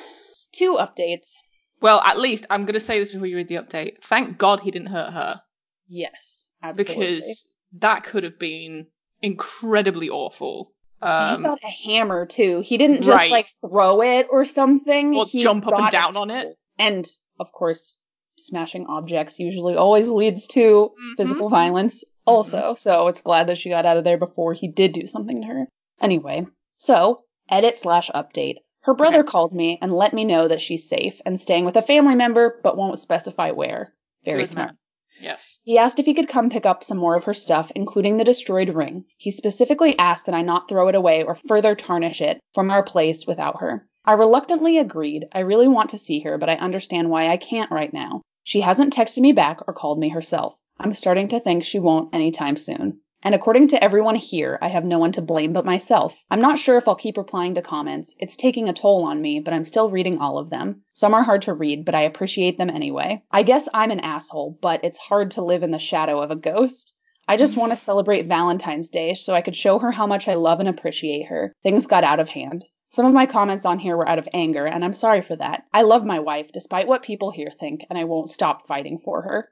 two updates. Well, at least, I'm going to say this before you read the update. Thank God he didn't hurt her. Yes, absolutely. Because that could have been incredibly awful. He Um, got a hammer too. He didn't just right. like throw it or something. Or he jump up and down on it. And of course, smashing objects usually always leads to Mhm. physical violence also. So it's glad that she got out of there before he did do something to her. Anyway, so edit slash update. Her brother Okay. called me and let me know that she's safe and staying with a family member, but won't specify where. Very Good smart. man. Yes. He asked if he could come pick up some more of her stuff, including the destroyed ring. He specifically asked that I not throw it away or further tarnish it from our place without her. I reluctantly agreed. I really want to see her, but I understand why I can't right now. She hasn't texted me back or called me herself. I'm starting to think she won't anytime soon. And according to everyone here, I have no one to blame but myself. I'm not sure if I'll keep replying to comments. It's taking a toll on me, but I'm still reading all of them. Some are hard to read, but I appreciate them anyway. I guess I'm an asshole, but it's hard to live in the shadow of a ghost. I just want to celebrate Valentine's Day so I could show her how much I love and appreciate her. Things got out of hand. Some of my comments on here were out of anger, and I'm sorry for that. I love my wife, despite what people here think, and I won't stop fighting for her.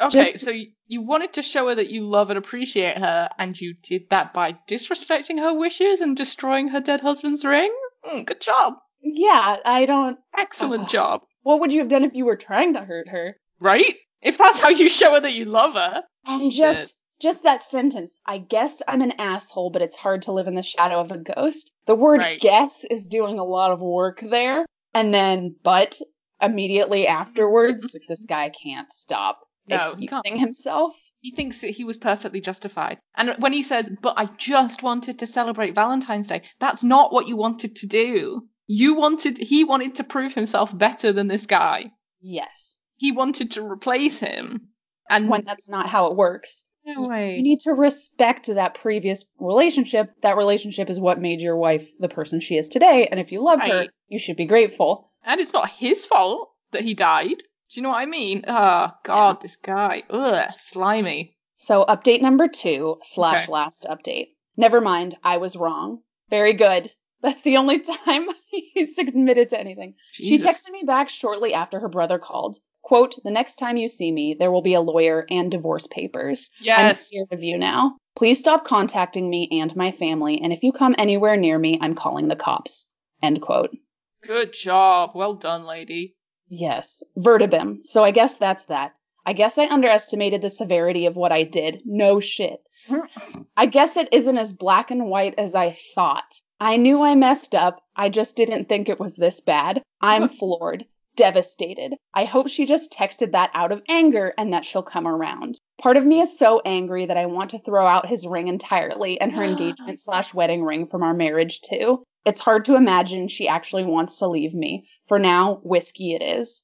Okay, Just- so you, wanted to show her that you love and appreciate her, and you did that by disrespecting her wishes and destroying her dead husband's ring? Mm, good job. Yeah, I don't. Excellent Uh, job. What would you have done if you were trying to hurt her? Right? If that's how you show her that you love her. And just just that sentence. I guess I'm an asshole, but it's hard to live in the shadow of a ghost. The word Right. guess is doing a lot of work there. And then but immediately afterwards, this guy can't stop No, he can't. excusing himself. He thinks that he was perfectly justified. And when he says, but I just wanted to celebrate Valentine's Day, that's not what you wanted to do. You wanted, he wanted to prove himself better than this guy. Yes. He wanted to replace him. And When that's not how it works. no way. You need to respect that previous relationship. That relationship is what made your wife the person she is today. And if you love her, you should be grateful. And it's not his fault that he died. Do you know what I mean? Oh, God, this guy. Ugh, slimy. So, update number two slash Okay. last update. Never mind, I was wrong. Very good. That's the only time he's admitted to anything. Jesus. She texted me back shortly after her brother called. Quote, the next time you see me, there will be a lawyer and divorce papers. Yes. I'm scared of you now. Please stop contacting me and my family, and if you come anywhere near me, I'm calling the cops. End quote. Good job. Well done, lady. Yes, vertibim. So I guess that's that. I guess I underestimated the severity of what I did. No shit. I guess it isn't as black and white as I thought. I knew I messed up. I just didn't think it was this bad. I'm floored, devastated. I hope she just texted that out of anger and that she'll come around. Part of me is so angry that I want to throw out his ring entirely and her engagement slash wedding ring from our marriage too. It's hard to imagine she actually wants to leave me. For now, whiskey it is.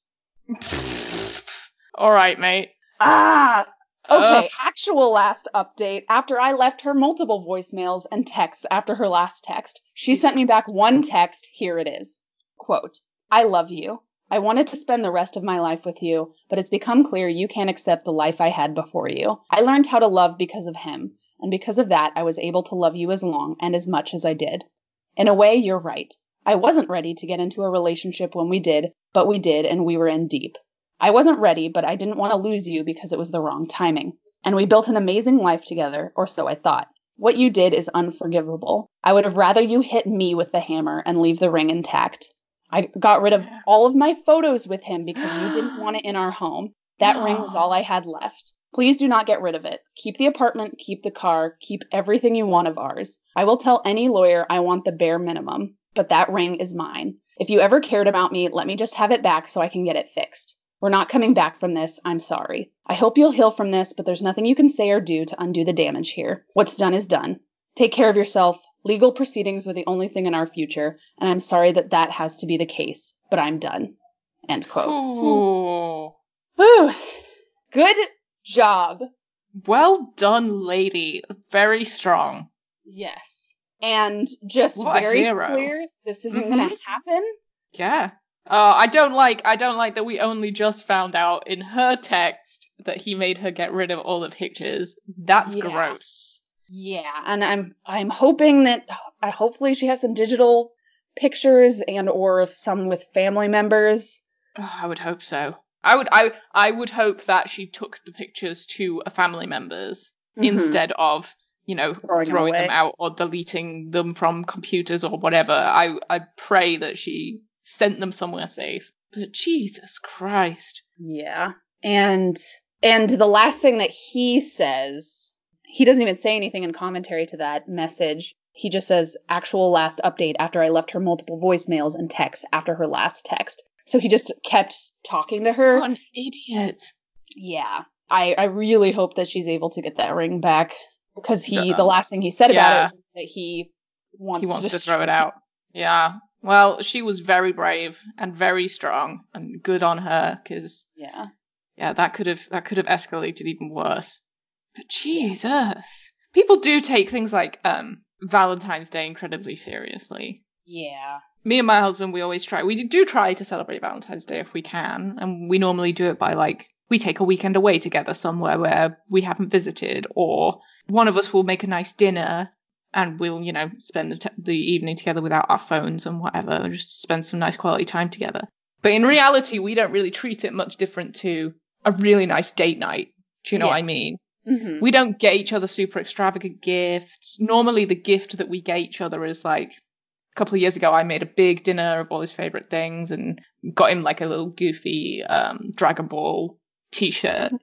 All right, mate. Ah! Okay, Ugh. actual last update. After I left her multiple voicemails and texts after her last text, she sent me back one text. Here it is. Quote, I love you. I wanted to spend the rest of my life with you, but it's become clear you can't accept the life I had before you. I learned how to love because of him, and because of that, I was able to love you as long and as much as I did. In a way, you're right. I wasn't ready to get into a relationship when we did, but we did, and we were in deep. I wasn't ready, but I didn't want to lose you because it was the wrong timing. And we built an amazing life together, or so I thought. What you did is unforgivable. I would have rather you hit me with the hammer and leave the ring intact. I got rid of all of my photos with him because you didn't want it in our home. That ring was all I had left. Please do not get rid of it. Keep the apartment, keep the car, keep everything you want of ours. I will tell any lawyer I want the bare minimum, but that ring is mine. If you ever cared about me, let me just have it back so I can get it fixed. We're not coming back from this. I'm sorry. I hope you'll heal from this, but there's nothing you can say or do to undo the damage here. What's done is done. Take care of yourself. Legal proceedings are the only thing in our future, and I'm sorry that that has to be the case, but I'm done. End quote. Ooh. Whew. Good job. Well done, lady. Very strong. Yes. And just What very clear, this isn't Mhm. gonna happen. Yeah. Uh, I don't like. I don't like that we only just found out in her text that he made her get rid of all the pictures. That's Yeah. gross. Yeah, and I'm I'm hoping that I hopefully she has some digital pictures and or some with family members. Oh, I would hope so. I would. I. I would hope that she took the pictures to a family member's Mhm. instead of you know Throwing throwing, them out or deleting them from computers or whatever. I. I pray that she sent them somewhere safe. But Jesus Christ. Yeah. And and the last thing that he says, he doesn't even say anything in commentary to that message. He just says actual last update after I left her multiple voicemails and texts after her last text. So he just kept talking to her. What an idiot. Yeah. I, I really hope that she's able to get that ring back because he the last thing he said Yeah. about it was that he wants, he wants to destroy throw it out. Yeah. Well, she was very brave and very strong, and good on her. Because Yeah. yeah, that could have that could have escalated even worse. But Jesus, people do take things like um Valentine's Day incredibly seriously. Yeah. Me and my husband, we always try. We do try to celebrate Valentine's Day if we can, and we normally do it by like we take a weekend away together somewhere where we haven't visited, or one of us will make a nice dinner and we'll, you know, spend the, t- the evening together without our phones and whatever, and just spend some nice quality time together. But in reality, we don't really treat it much different to a really nice date night. Do you know Yeah. what I mean? hmm We don't get each other super extravagant gifts. Normally, the gift that we get each other is like a couple of years ago, I made a big dinner of all his favorite things and got him like a little goofy um, Dragon Ball t-shirt.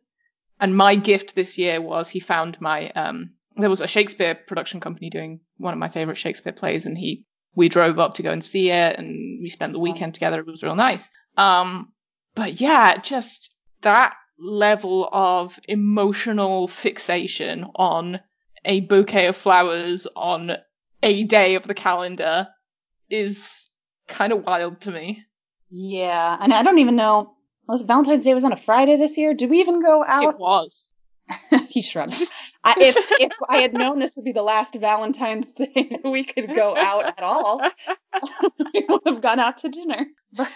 And my gift this year was he found my um, there was a Shakespeare production company doing one of my favorite Shakespeare plays, and he we drove up to go and see it, and we spent the weekend together. It was real nice. Um, but yeah, just that level of emotional fixation on a bouquet of flowers on a day of the calendar is kind of wild to me. Yeah, and I don't even know. Was Valentine's Day was on a Friday this year? Did we even go out? It was. he shrugged. I, if if I had known this would be the last Valentine's Day that we could go out at all, we would have gone out to dinner. But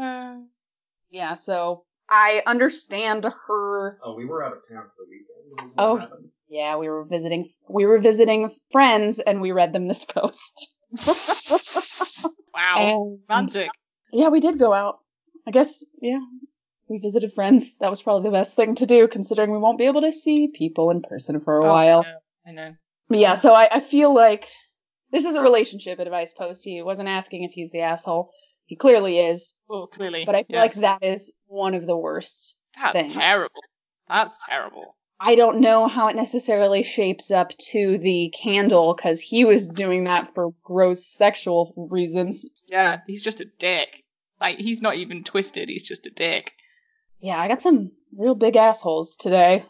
uh, yeah, so I understand her. Oh, we were out of town for the weekend. Oh, yeah, we were visiting. We were visiting friends, and we read them this post. wow, romantic. Yeah, we did go out. I guess, yeah, we visited friends. That was probably the best thing to do, considering we won't be able to see people in person for a Oh, while. I know. I know. Yeah, so I, I feel like this is a relationship advice post. He wasn't asking if he's the asshole. He clearly is, Well, clearly. but I feel yes. like that is one of the worst. That's thing. terrible. That's terrible. I don't know how it necessarily shapes up to the candle because he was doing that for gross sexual reasons. Yeah, he's just a dick. Like he's not even twisted. He's just a dick. Yeah, I got some real big assholes today.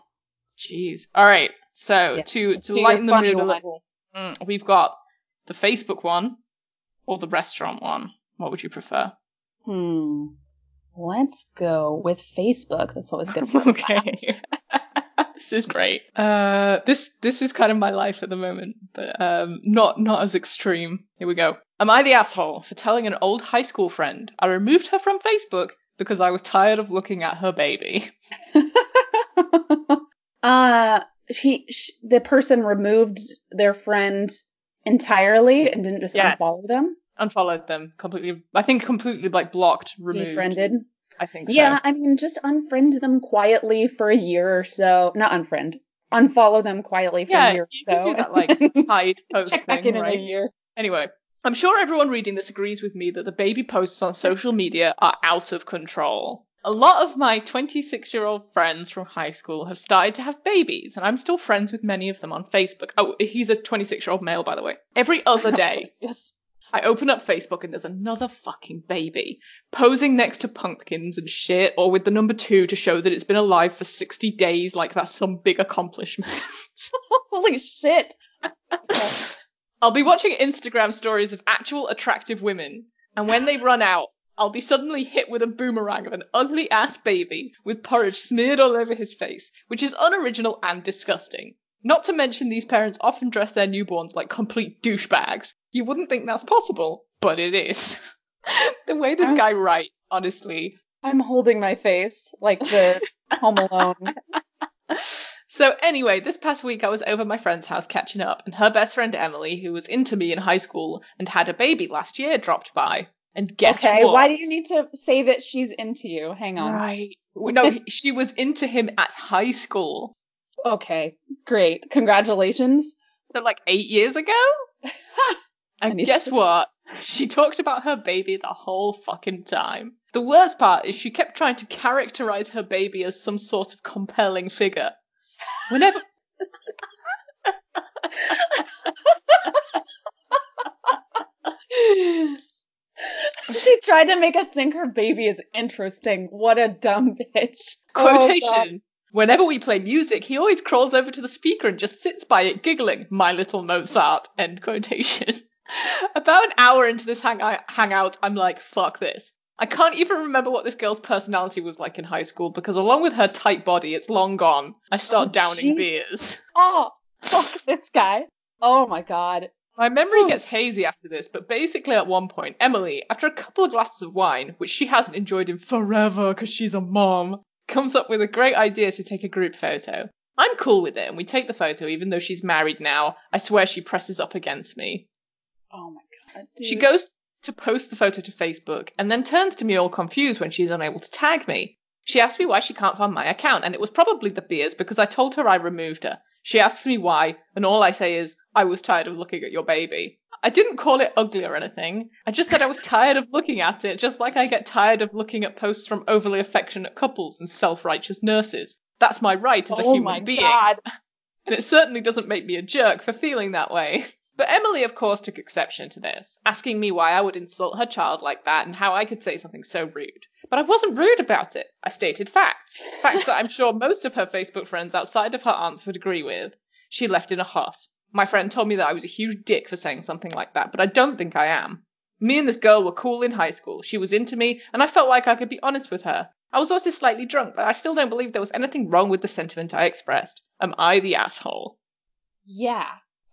Jeez. All right. So Yeah, to let's to lighten the mood a little, mm, we've got the Facebook one or the restaurant one. What would you prefer? Hmm. Let's go with Facebook. That's always good. For okay. This is great. Uh, this this is kind of my life at the moment, but um, not not as extreme. Here we go. Am I the asshole for telling an old high school friend I removed her from Facebook because I was tired of looking at her baby? uh, she, sh the person removed their friend entirely and didn't just Yes. unfollow them. Unfollowed them completely. I think completely like blocked, removed. Defriended. I think so. Yeah, I mean, just unfriend them quietly for a year or so. Not unfriend. Unfollow them quietly for Yeah, a year or so. do that, like, hide post Check back thing, in in right? a year. Anyway, I'm sure everyone reading this agrees with me that the baby posts on social media are out of control. A lot of my 26 year old friends from high school have started to have babies, and I'm still friends with many of them on Facebook. Oh, he's a 26 year old male, by the way. Every other day, Yes. I open up Facebook and there's another fucking baby posing next to pumpkins and shit, or with the number two to show that it's been alive for 60 days, like that's some big accomplishment. Holy shit. I'll be watching Instagram stories of actual attractive women, and when they run out, I'll be suddenly hit with a boomerang of an ugly ass baby with porridge smeared all over his face, which is unoriginal and disgusting. Not to mention these parents often dress their newborns like complete douchebags. You wouldn't think that's possible, but it is. the way this guy writes, honestly. I'm holding my face like the Home Alone. So anyway, this past week I was over my friend's house catching up, and her best friend Emily, who was into me in high school and had a baby last year, dropped by. And guess okay, what? why do you need to say that she's into you? Hang on. Right. No, she was into him at high school. Okay, great. Congratulations. So like eight years ago? And guess what? She talked about her baby the whole fucking time. The worst part is she kept trying to characterize her baby as some sort of compelling figure. Whenever She tried to make us think her baby is interesting. What a dumb bitch. Oh, quotation. Whenever we play music, he always crawls over to the speaker and just sits by it giggling, my little Mozart, end quotation. About an hour into this hang- hangout, I'm like, fuck this. I can't even remember what this girl's personality was like in high school because along with her tight body, it's long gone. I start Oh, downing Jesus. beers. Oh, fuck this guy. Oh my god. My memory oh. gets hazy after this, but basically at one point, Emily, after a couple of glasses of wine, which she hasn't enjoyed in forever because she's a mom, comes up with a great idea to take a group photo. I'm cool with it, and we take the photo even though she's married now. I swear she presses up against me. Oh my god. Dude. She goes to post the photo to Facebook and then turns to me all confused when she's unable to tag me. She asks me why she can't find my account, and it was probably the beers because I told her I removed her. She asks me why, and all I say is, I was tired of looking at your baby. I didn't call it ugly or anything. I just said I was tired of looking at it, just like I get tired of looking at posts from overly affectionate couples and self righteous nurses. That's my right as a oh human my being god. and it certainly doesn't make me a jerk for feeling that way. But Emily, of course, took exception to this, asking me why I would insult her child like that and how I could say something so rude. But I wasn't rude about it. I stated facts. Facts that I'm sure most of her Facebook friends outside of her aunts would agree with. She left in a huff. My friend told me that I was a huge dick for saying something like that, but I don't think I am. Me and this girl were cool in high school. She was into me, and I felt like I could be honest with her. I was also slightly drunk, but I still don't believe there was anything wrong with the sentiment I expressed. Am I the asshole? Yeah.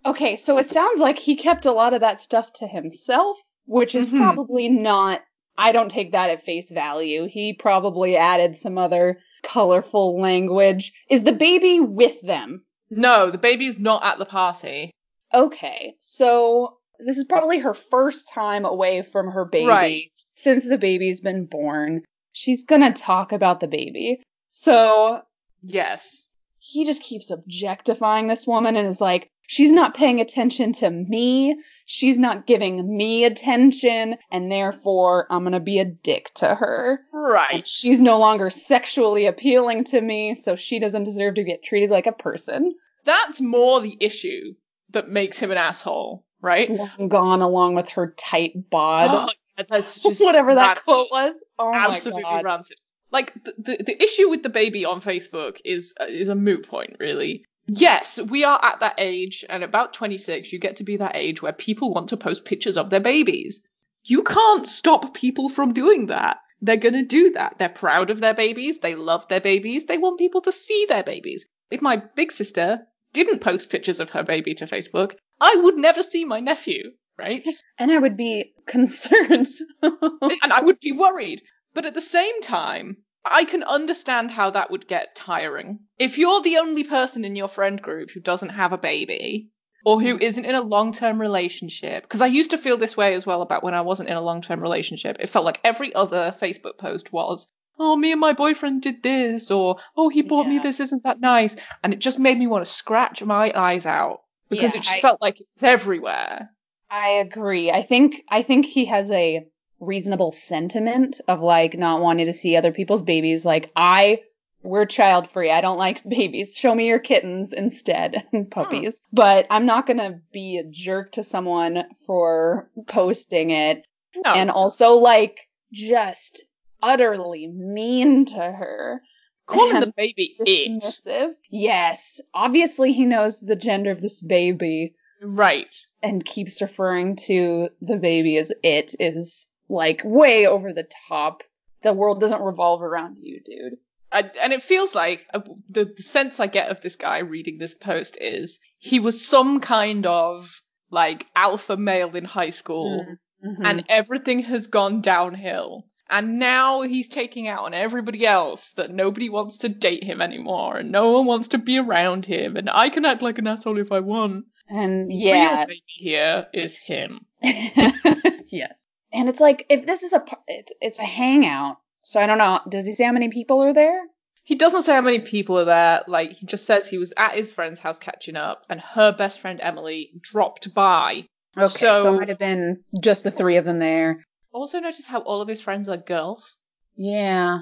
Okay, so it sounds like he kept a lot of that stuff to himself, which is Mhm. probably not. I don't take that at face value. He probably added some other colorful language. Is the baby with them? No, the baby's not at the party. Okay, so this is probably her first time away from her baby Right. since the baby's been born. She's gonna talk about the baby. So Yes. he just keeps objectifying this woman and is like, she's not paying attention to me. She's not giving me attention. And therefore, I'm going to be a dick to her. Right. And she's no longer sexually appealing to me, so she doesn't deserve to get treated like a person. That's more the issue that makes him an asshole, right? Long gone along with her tight bod. Oh, that's just Whatever that quote was. Oh Absolutely my god. rancid. Like the, the the issue with the baby on Facebook is uh, is a moot point, really. Yes, we are at that age, and about 26, you get to be that age where people want to post pictures of their babies. You can't stop people from doing that. They're gonna do that. They're proud of their babies. They love their babies. They want people to see their babies. If my big sister didn't post pictures of her baby to Facebook, I would never see my nephew, right? And I would be concerned. and I would be worried. But at the same time, I can understand how that would get tiring. If you're the only person in your friend group who doesn't have a baby, or who mm. isn't in a long term relationship, because I used to feel this way as well about when I wasn't in a long term relationship. It felt like every other Facebook post was, oh, me and my boyfriend did this, or oh, he bought me this, isn't that nice? And it just made me want to scratch my eyes out because Yeah, it just I- felt like it's everywhere. I agree. I think I think he has a reasonable sentiment of like not wanting to see other people's babies. Like I, we're child free. I don't like babies. Show me your kittens instead and hmm. puppies. But I'm not gonna be a jerk to someone for posting it No. and also like just utterly mean to her. calling the baby it. Yes. Obviously he knows the gender of this baby Right. and keeps referring to the baby as it is like way over the top. The world doesn't revolve around you, dude. I, and it feels like uh, the, the sense I get of this guy reading this post is he was some kind of like alpha male in high school Mhm. and everything has gone downhill. And now he's taking out on everybody else that nobody wants to date him anymore and no one wants to be around him and I can act like an asshole if I want. and Real yeah, baby here is him. yes. And it's like if this is a it's it's a hangout. So I don't know. Does he say how many people are there? He doesn't say how many people are there. Like he just says he was at his friend's house catching up, and her best friend Emily dropped by. Okay, so, So- it might have been just the three of them there. Also, notice how all of his friends are girls. Yeah.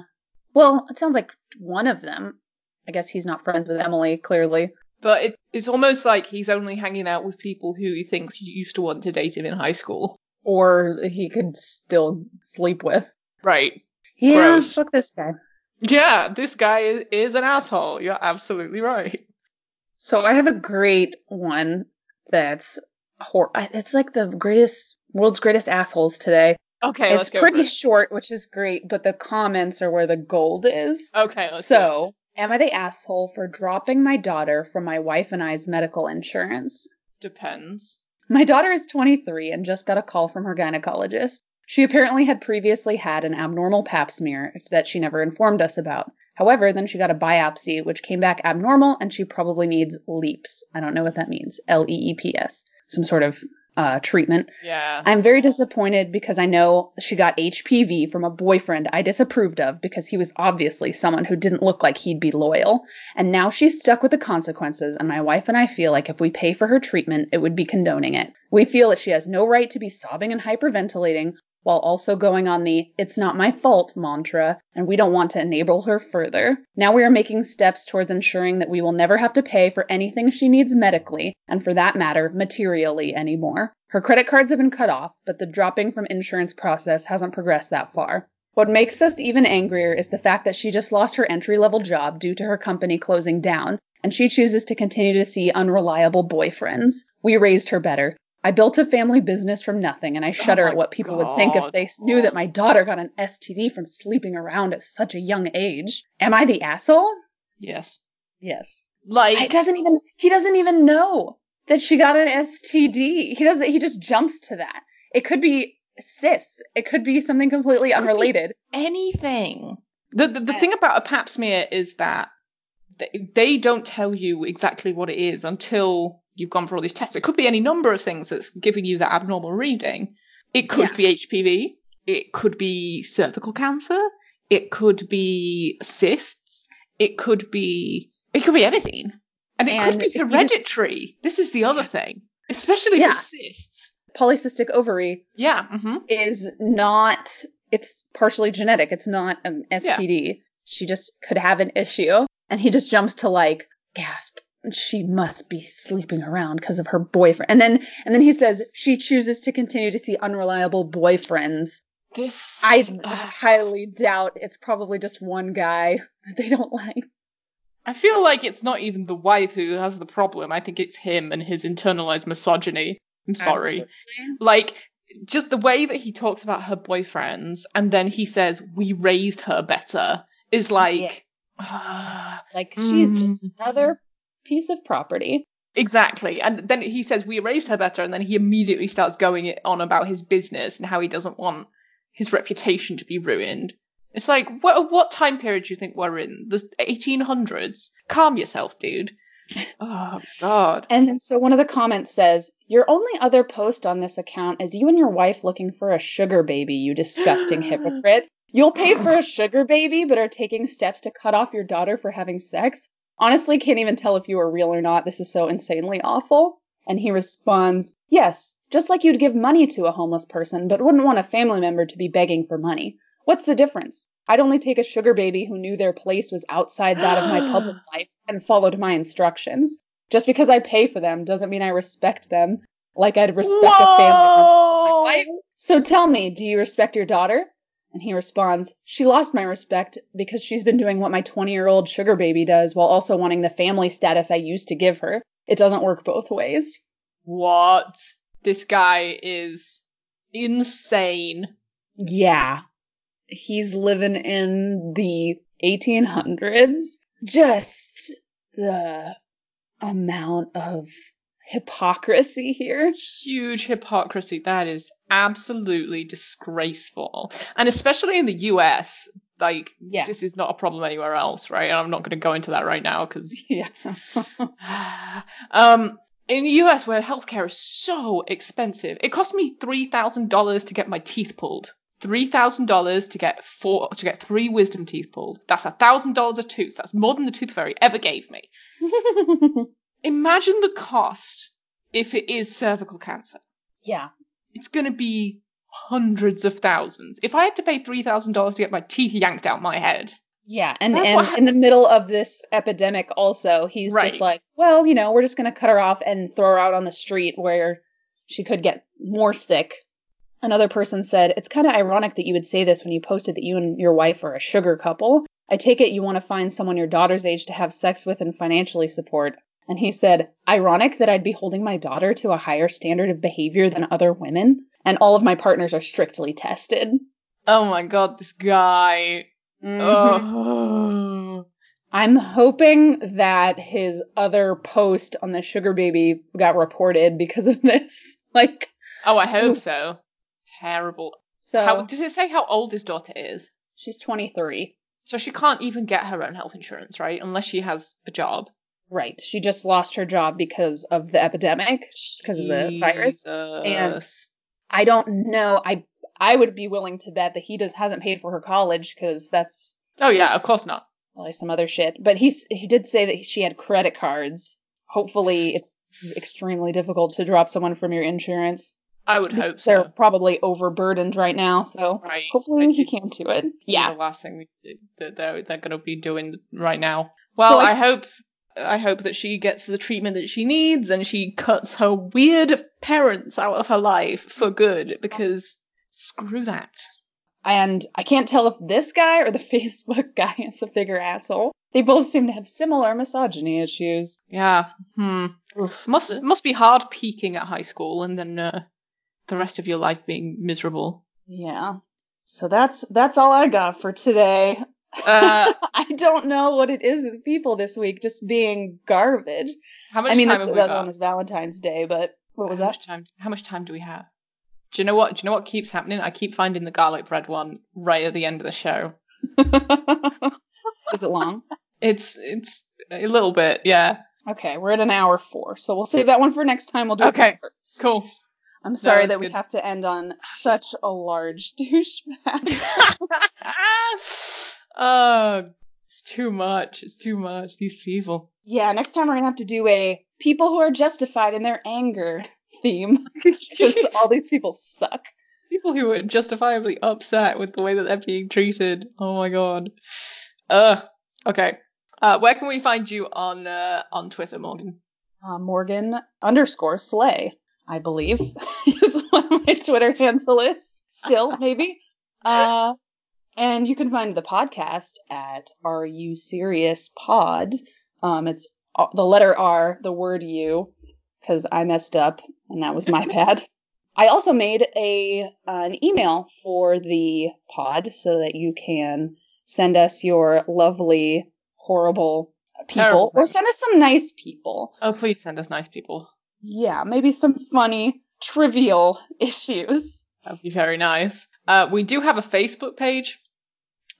Well, it sounds like one of them. I guess he's not friends with Emily, clearly. But it, it's almost like he's only hanging out with people who he thinks used to want to date him in high school. Or he could still sleep with. Right. Yeah, Gross. fuck this guy. Yeah, this guy is, is an asshole. You're absolutely right. So I have a great one that's hor- it's like the greatest world's greatest assholes today. Okay, it's let's pretty it. short, which is great, but the comments are where the gold is. Okay, let's go. so, am I the asshole for dropping my daughter from my wife and I's medical insurance? Depends. My daughter is 23 and just got a call from her gynecologist. She apparently had previously had an abnormal pap smear that she never informed us about. However, then she got a biopsy, which came back abnormal, and she probably needs LEEPS. I don't know what that means. L E E P S. Some sort of uh, treatment. Yeah. I'm very disappointed because I know she got HPV from a boyfriend I disapproved of because he was obviously someone who didn't look like he'd be loyal. And now she's stuck with the consequences, and my wife and I feel like if we pay for her treatment, it would be condoning it. We feel that she has no right to be sobbing and hyperventilating while also going on the it's not my fault mantra, and we don't want to enable her further. Now we are making steps towards ensuring that we will never have to pay for anything she needs medically, and for that matter, materially anymore. Her credit cards have been cut off, but the dropping from insurance process hasn't progressed that far. What makes us even angrier is the fact that she just lost her entry level job due to her company closing down, and she chooses to continue to see unreliable boyfriends. We raised her better. I built a family business from nothing, and I oh shudder my at what people would think if they knew that my daughter got an STD from sleeping around at such a young age. Am I the asshole? Yes. Yes. Like It doesn't even he doesn't even know that she got an STD. He doesn't he just jumps to that. It could be cysts. It could be something completely unrelated. anything. The the, the Yeah. thing about a pap smear is that they don't tell you exactly what it is until you've gone for all these tests. It could be any number of things that's giving you that abnormal reading. It could Yeah. be HPV. It could be cervical cancer. It could be cysts. It could be it could be anything. And it And could be you just- hereditary. This is the other thing. Especially Yeah. for cysts. Polycystic ovary Yeah. hmm is not it's partially genetic. It's not an STD. She just could have an issue. And he just jumps to like gasp. She must be sleeping around because of her boyfriend. And then and then he says she chooses to continue to see unreliable boyfriends. This I highly doubt it's probably just one guy that they don't like. I feel like it's not even the wife who has the problem. I think it's him and his internalized misogyny. I'm sorry. Absolutely. Like, just the way that he talks about her boyfriends and then he says, we raised her better is like, Like she's just Mm. another piece of property. exactly. And then he says, we raised her better. And then he immediately starts going on about his business and how he doesn't want his reputation to be ruined. It's like, what, what time period do you think we're in? The 1800s? Calm yourself, dude. Oh, God. And then so one of the comments says, Your only other post on this account is you and your wife looking for a sugar baby, you disgusting hypocrite. You'll pay for a sugar baby, but are taking steps to cut off your daughter for having sex? Honestly, can't even tell if you are real or not. This is so insanely awful. And he responds, Yes, just like you'd give money to a homeless person, but wouldn't want a family member to be begging for money. What's the difference? I'd only take a sugar baby who knew their place was outside that of my public life and followed my instructions. Just because I pay for them doesn't mean I respect them like I'd respect a family member of my wife. So tell me, do you respect your daughter? And he responds, She lost my respect because she's been doing what my 20 year old sugar baby does while also wanting the family status I used to give her. It doesn't work both ways. What? This guy is insane. Yeah. He's living in the 1800s. Just the amount of hypocrisy here. Huge hypocrisy. That is absolutely disgraceful. And especially in the US, like, Yeah. this is not a problem anywhere else, right? And I'm not going to go into that right now because Yeah. um, in the US where healthcare is so expensive, it cost me three thousand dollars to get my teeth pulled. Three thousand dollars to get four to get three wisdom teeth pulled. That's a thousand dollars a tooth. That's more than the tooth fairy ever gave me. Imagine the cost if it is cervical cancer. yeah. It's gonna be hundreds of thousands. If I had to pay three thousand dollars to get my teeth yanked out my head, Yeah, and, That's and hap- in the middle of this epidemic, also, he's Right. just like, well, you know, we're just going to cut her off and throw her out on the street where she could get more sick. Another person said, It's kind of ironic that you would say this when you posted that you and your wife are a sugar couple. I take it you want to find someone your daughter's age to have sex with and financially support. And he said, Ironic that I'd be holding my daughter to a higher standard of behavior than other women, and all of my partners are strictly tested. oh my god, this guy. Oh. I'm hoping that his other post on the sugar baby got reported because of this. Like, Oh, I hope Oof. so. Terrible. so How does it say how old his daughter is? she's 23. So she can't even get her own health insurance, right? Unless she has a job. Right. She just lost her job because of the epidemic, because of the virus. Jesus. I don't know. I I would be willing to bet that he does hasn't paid for her college because that's Oh yeah, of course not. probably some other shit. But he's he did say that she had credit cards. Hopefully, it's extremely difficult to drop someone from your insurance. I would hope They're so. probably overburdened right now, so Right. hopefully Like, he can't do it. Yeah, the last thing that they're they're going to be doing right now. Well, So I- I hope I hope that she gets the treatment that she needs and she cuts her weird parents out of her life for good because screw that. And I can't tell if this guy or the Facebook guy is a bigger asshole. They both seem to have similar misogyny issues. Yeah. Hmm. Must must be hard peaking at high school and then uh, the rest of your life being miserable. Yeah. So that's that's all I got for today. Uh, I don't know what it is with people this week just being garbage. how much I mean, time this have we the got? one was Valentine's Day, but what was how that? much time? How much time do we have? Do you know what? Do you know what keeps happening? I keep finding the garlic bread one right at the end of the show. is it long? It's it's a little bit, yeah. Okay, we're at an hour four, so we'll save that one for next time. We'll do Okay, it first. Cool. I'm sorry that's that we have to end on such a large douchebag. Oh, it's too much. It's too much. These people. yeah, next time we're gonna have to do a people who are justified in their anger theme because all these people suck. people who are justifiably upset with the way that they're being treated. Oh my god. Uh. Okay. Uh, where can we find you on uh, on Twitter, Morgan? Uh, Morgan underscore Slay, I believe, is what my Twitter handle is. Still, maybe. Uh, and you can find the podcast at Are You Serious Pod. Um, it's uh, the letter R, the word U, because I messed up and that was my bad. I also made a uh, an email for the pod so that you can send us your lovely, horrible people, Terrible or send us some nice people. Oh, please send us nice people. Yeah, maybe some funny, trivial issues. That'd be very nice. Uh, we do have a Facebook page,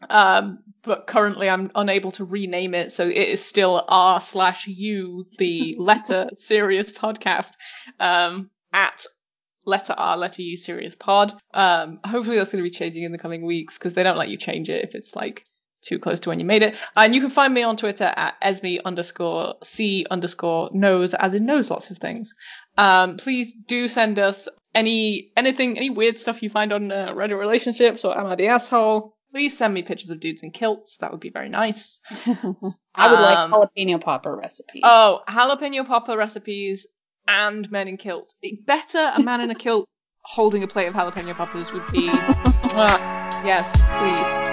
um, but currently I'm unable to rename it, so it is still r slash u, the letter serious podcast, um, at letter r letter u serious pod. Um, hopefully that's going to be changing in the coming weeks because they don't let you change it if it's like too close to when you made it. And you can find me on Twitter at esme underscore c underscore knows, as in knows lots of things. Um, please do send us any anything, any weird stuff you find on uh, Reddit relationships or Am I the Asshole? Please send me pictures of dudes in kilts. That would be very nice. I would like Um, jalapeno popper recipes. Oh, jalapeno popper recipes and men in kilts. Better a man in a kilt holding a plate of jalapeno poppers would be. Yes, please.